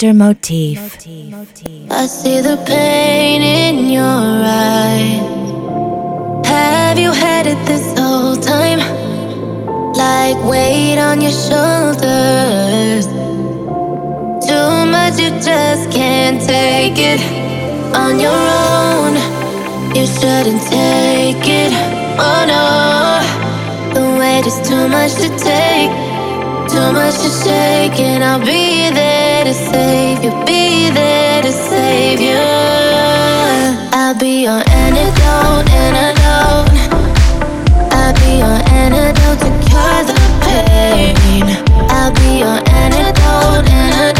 Motif. I see the pain in your eyes. Have you had it this whole time? Like weight on your shoulders. Too much, you just can't take it on your own. You shouldn't take it. Oh no, the weight is too much to take. Too much to shake, and I'll be there to save you. Be there to save you. I'll be your antidote, antidote. I'll be your antidote to cure the pain. I'll be your antidote, antidote.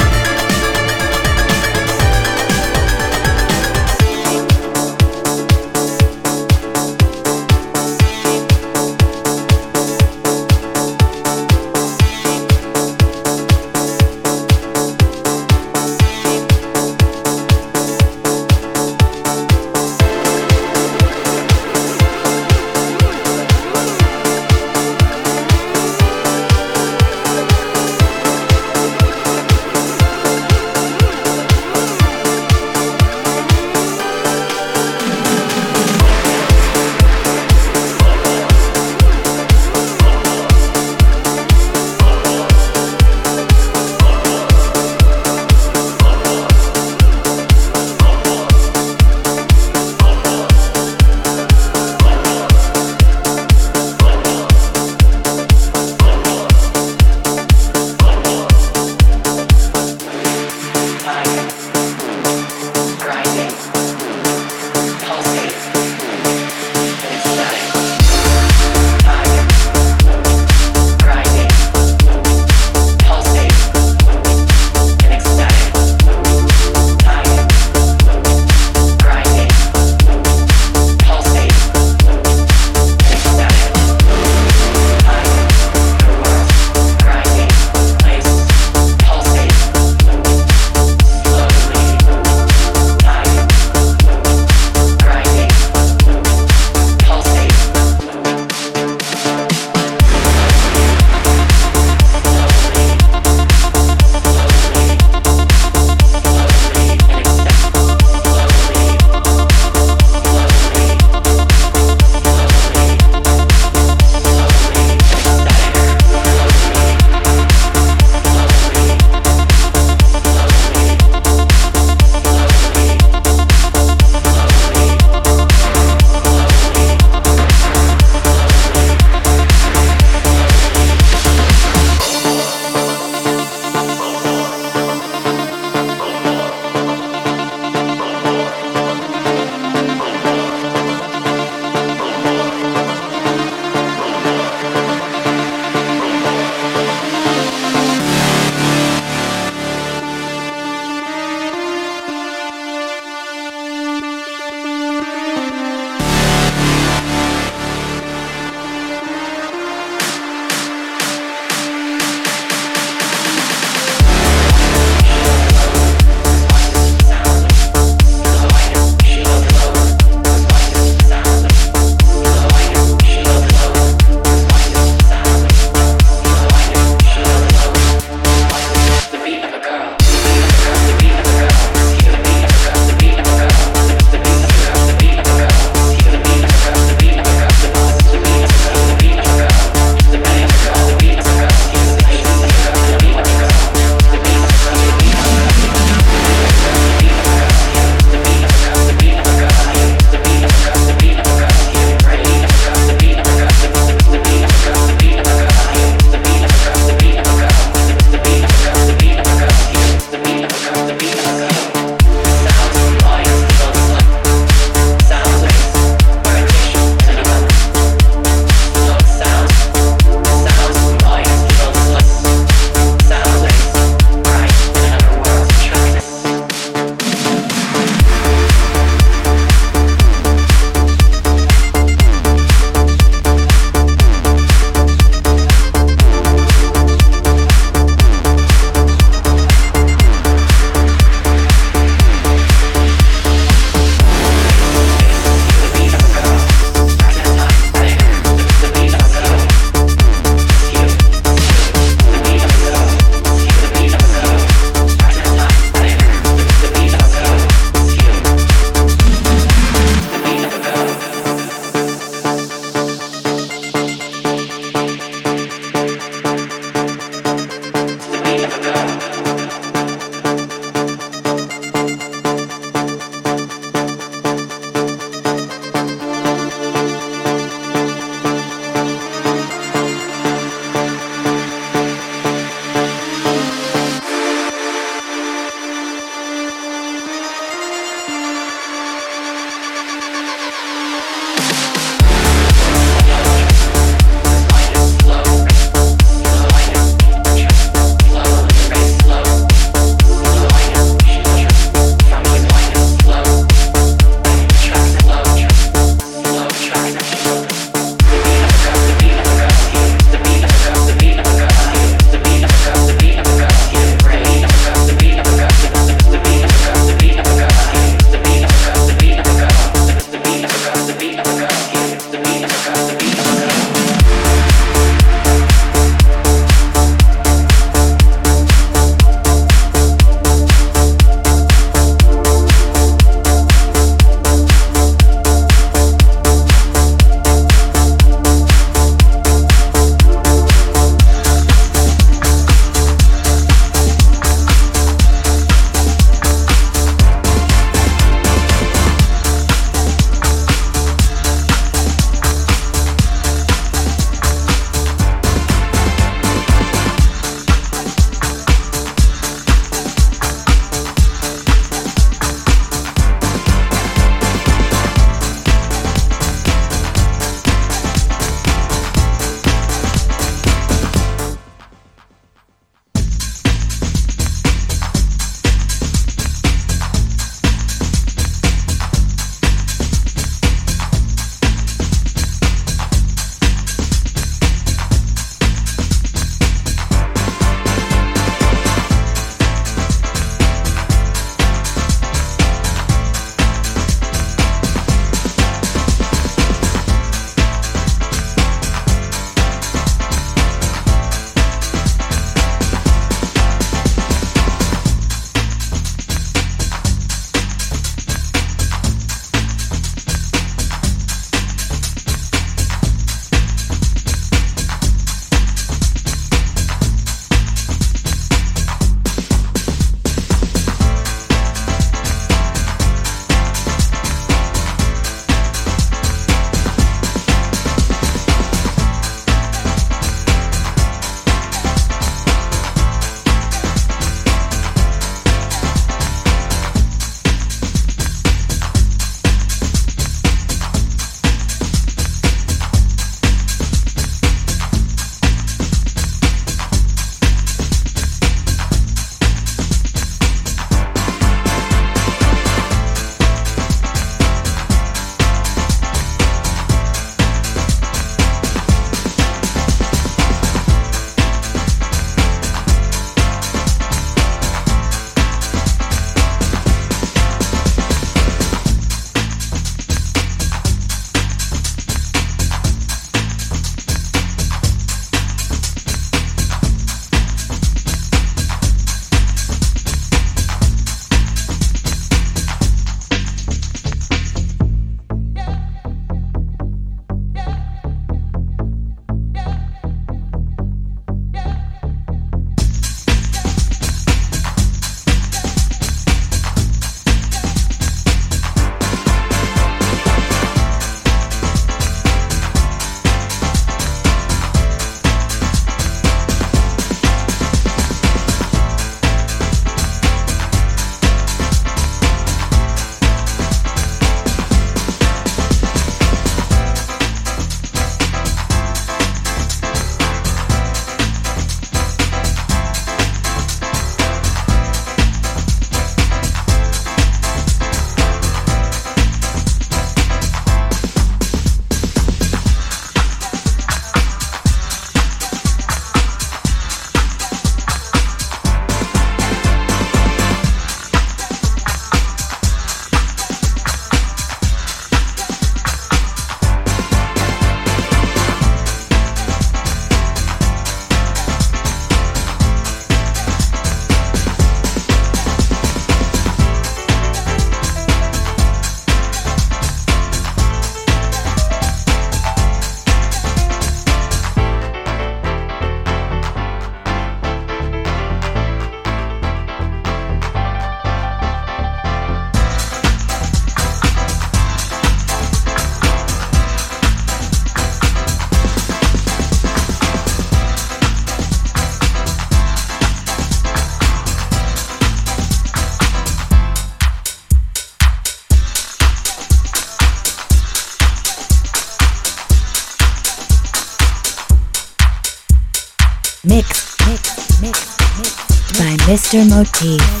Mr. Motif.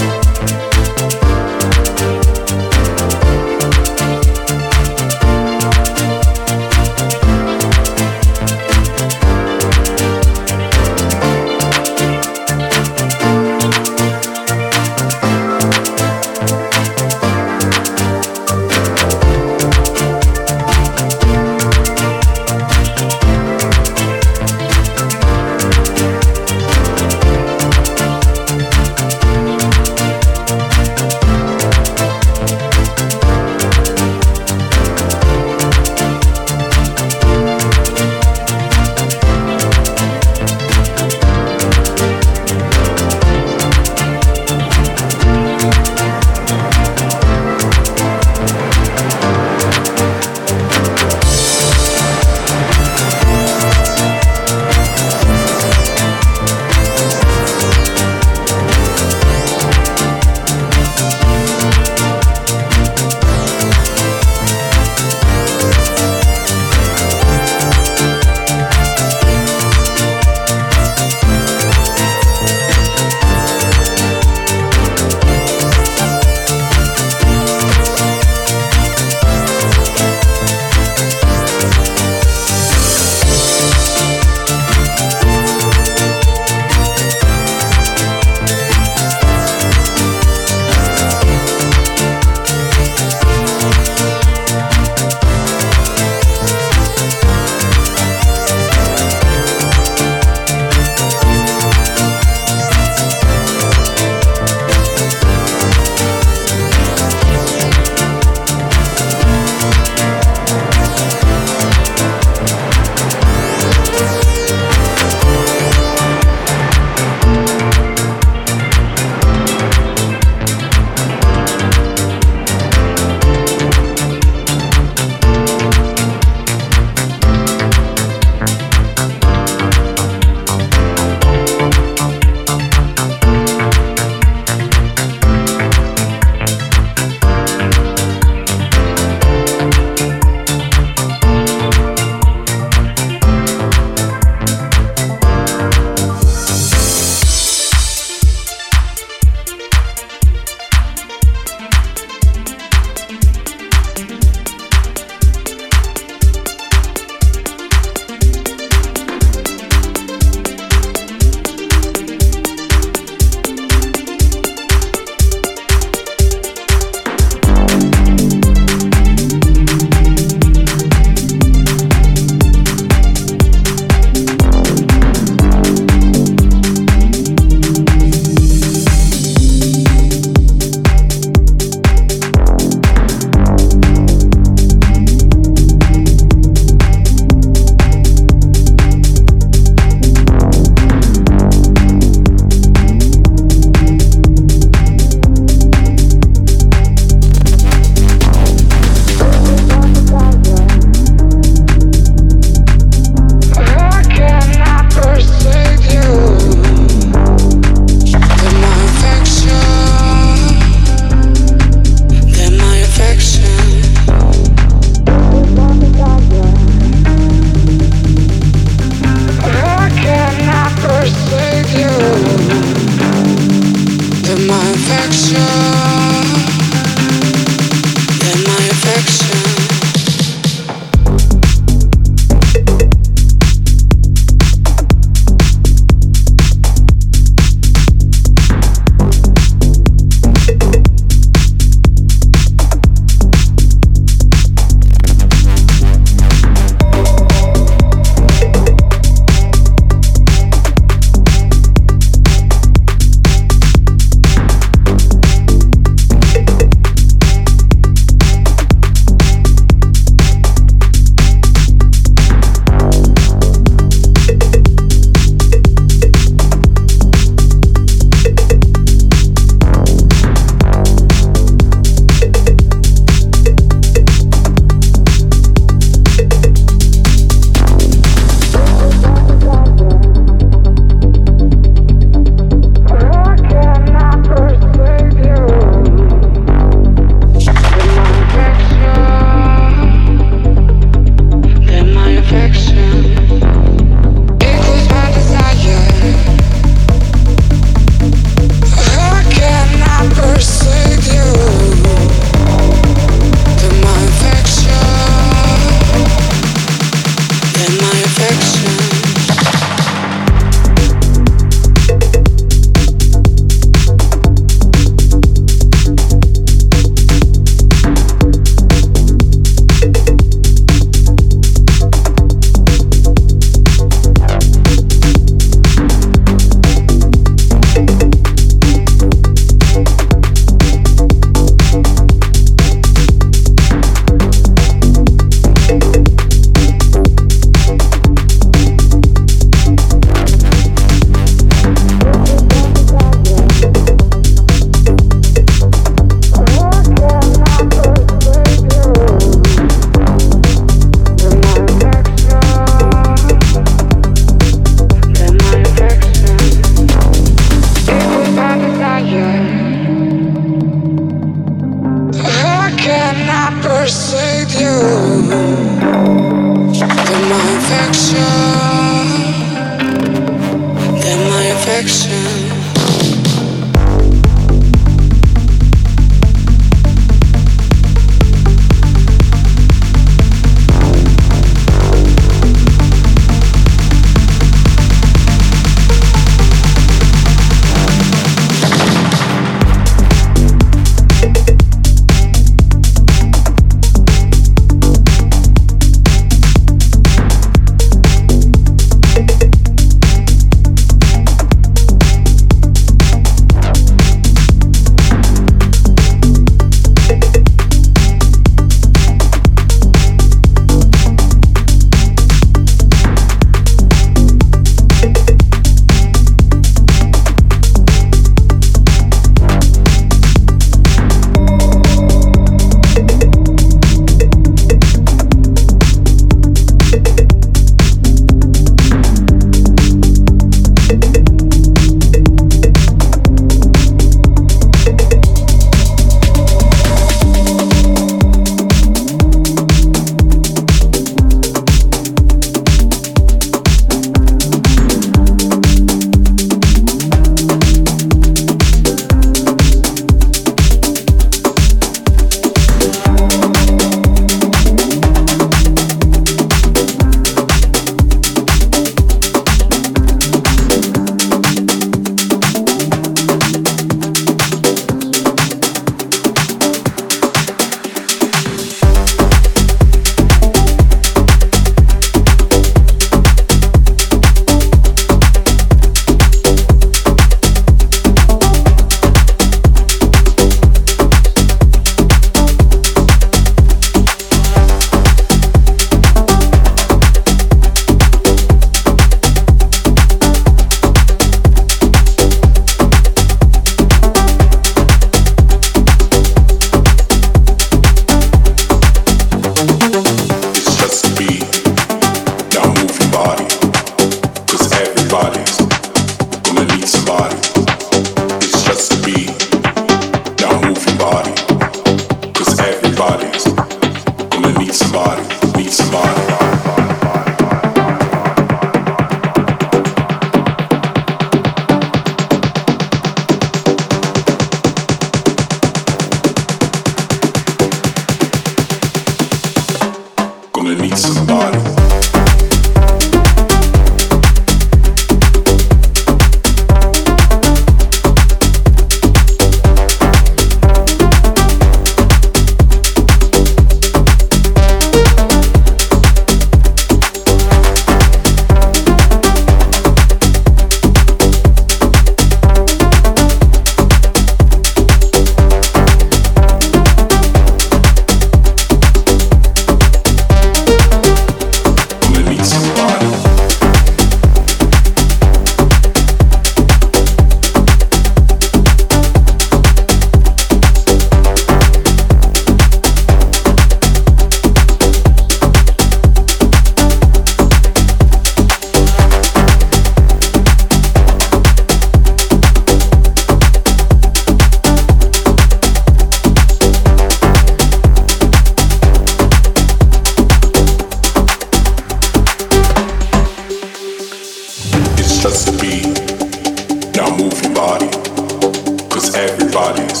everybody's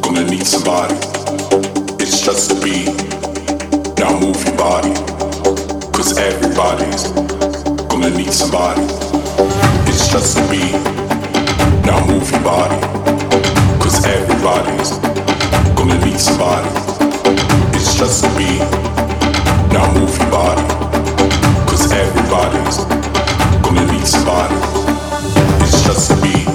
gonna need somebody. It's just a beat. Now move your body. Cause everybody's gonna need somebody. It's just a beat. Now move your body. Cause everybody's gonna need somebody. It's just a beat. Now move your body. Cause everybody's gonna need somebody. It's just a beat.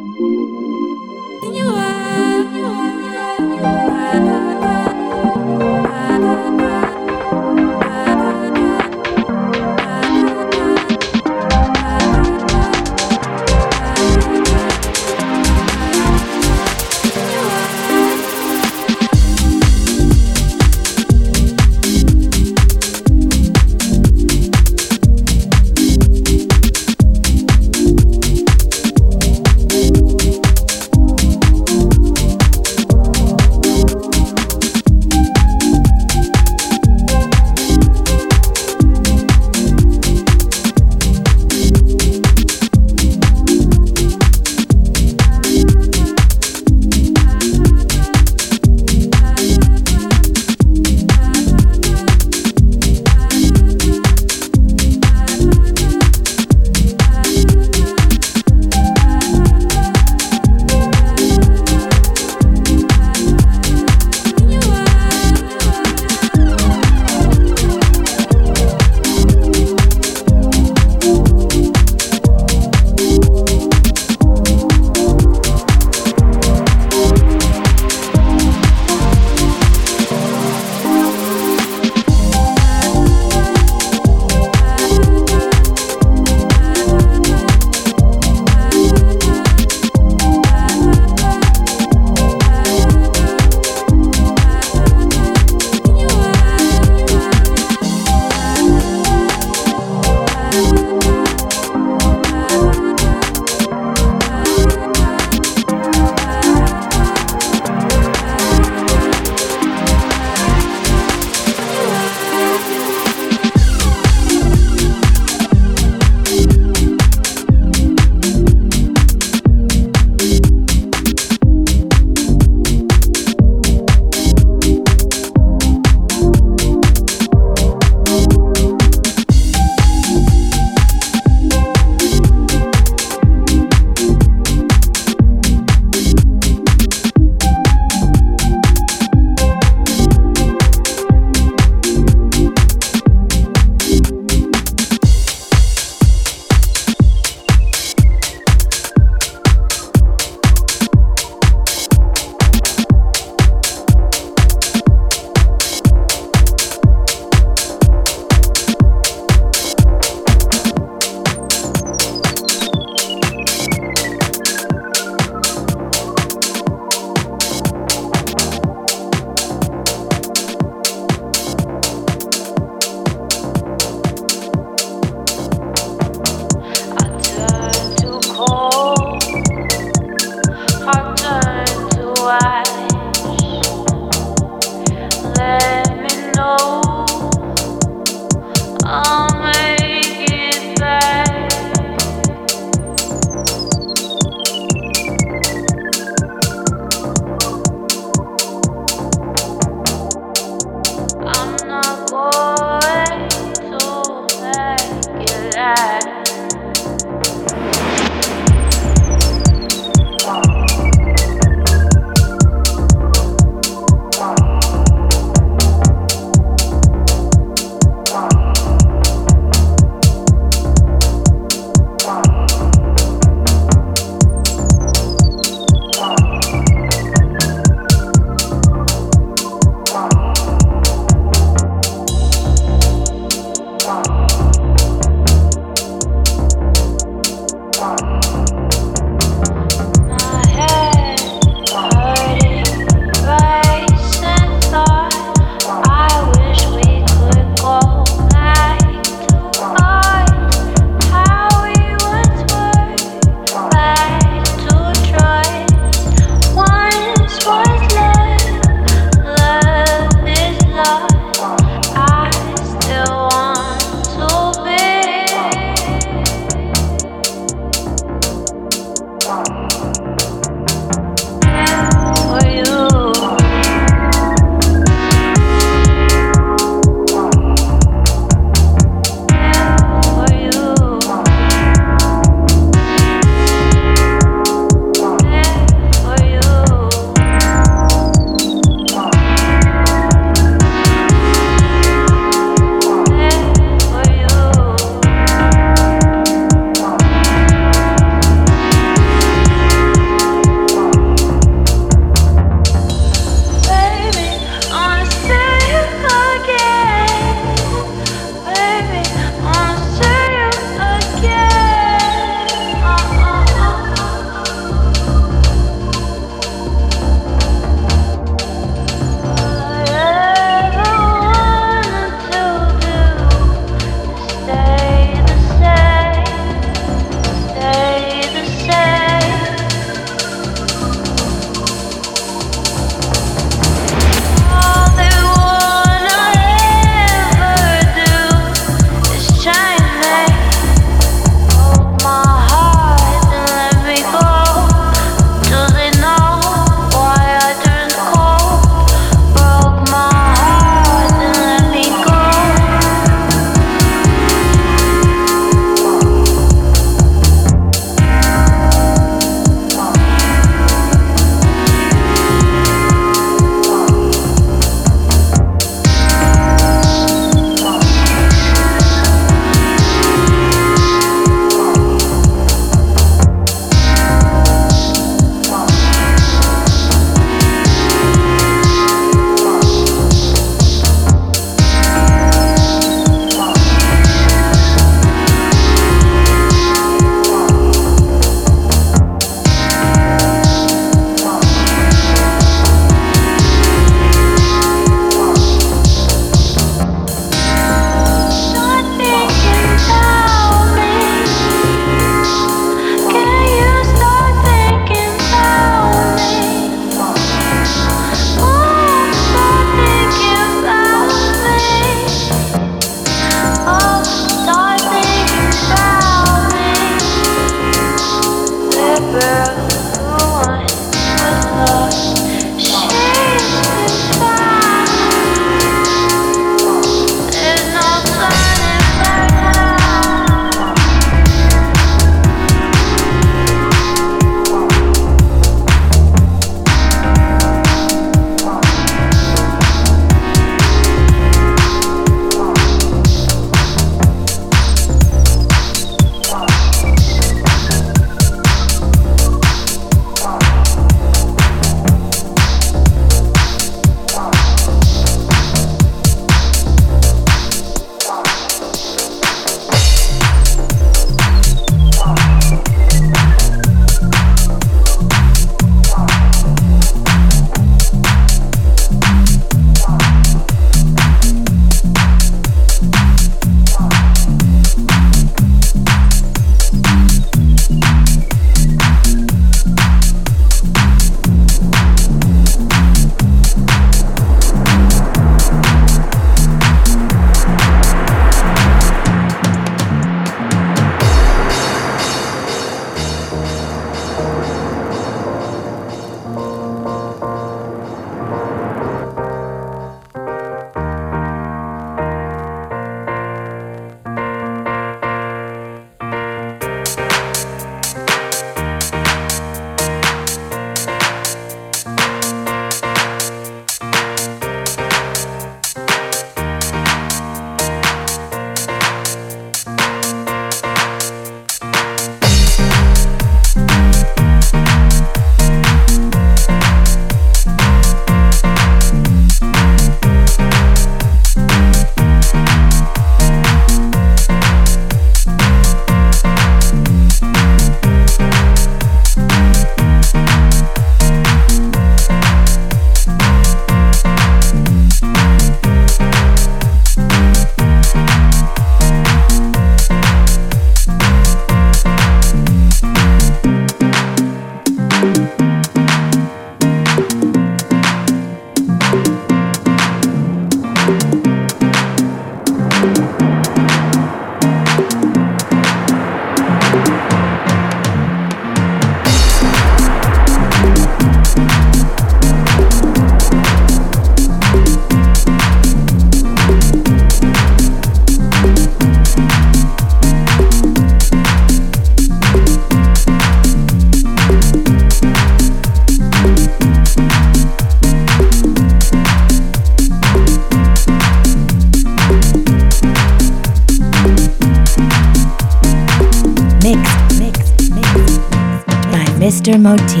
Mr.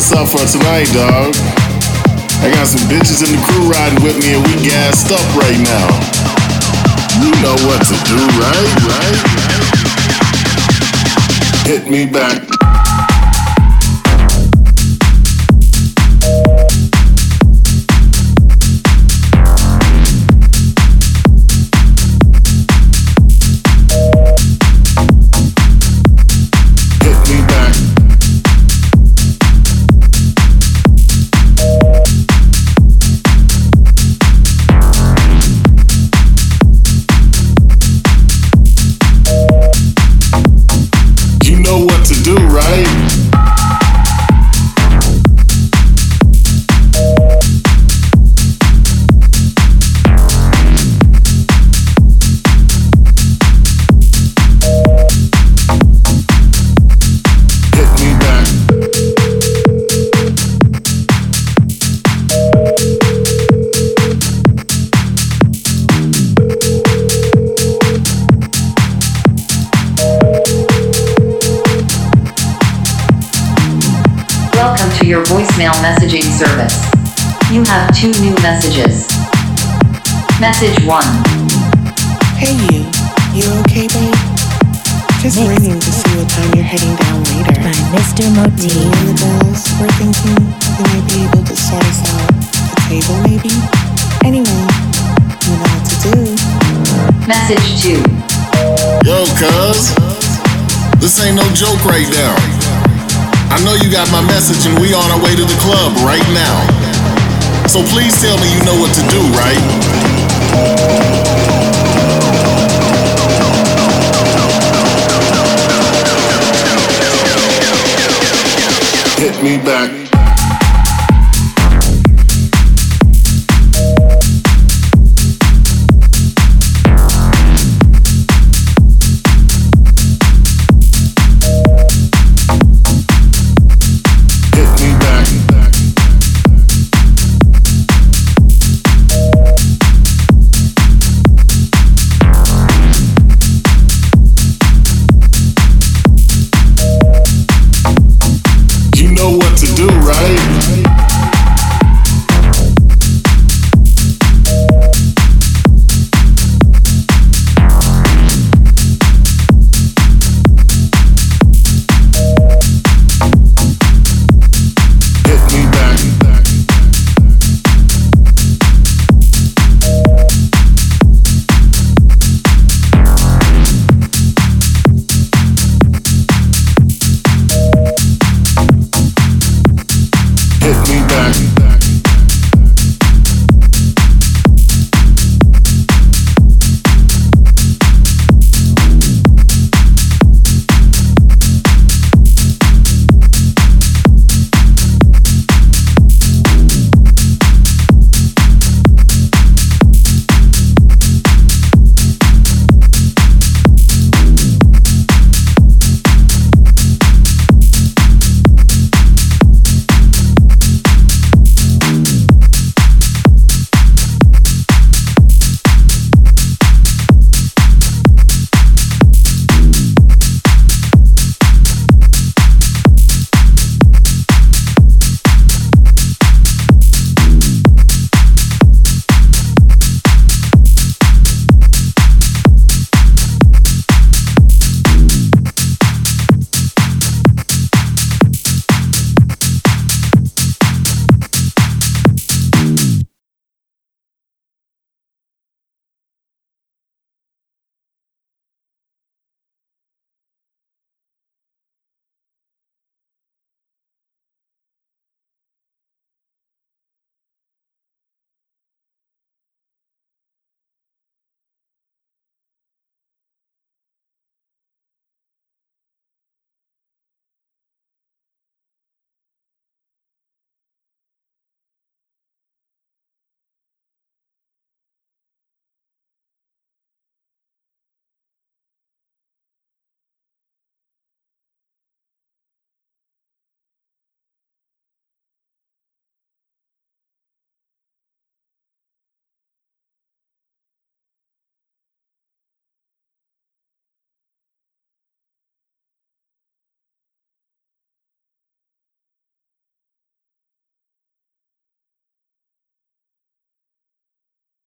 us up for tonight, dog. I got some bitches in the crew riding with me and we gassed up right now. You know what to do, right? Right? Hit me back. Two new messages. Message 1. Hey you, you okay babe? Just Mixed. ringing to see what time you're heading down later. By Mr. Motif. Me and the girls were thinking you might be able to sort us out a table maybe? Anyway, you know what to do. Message 2. Yo, cuz. This ain't no joke right now. I know you got my message and we on our way to the club right now. So please tell me you know what to do, right? Hit me back.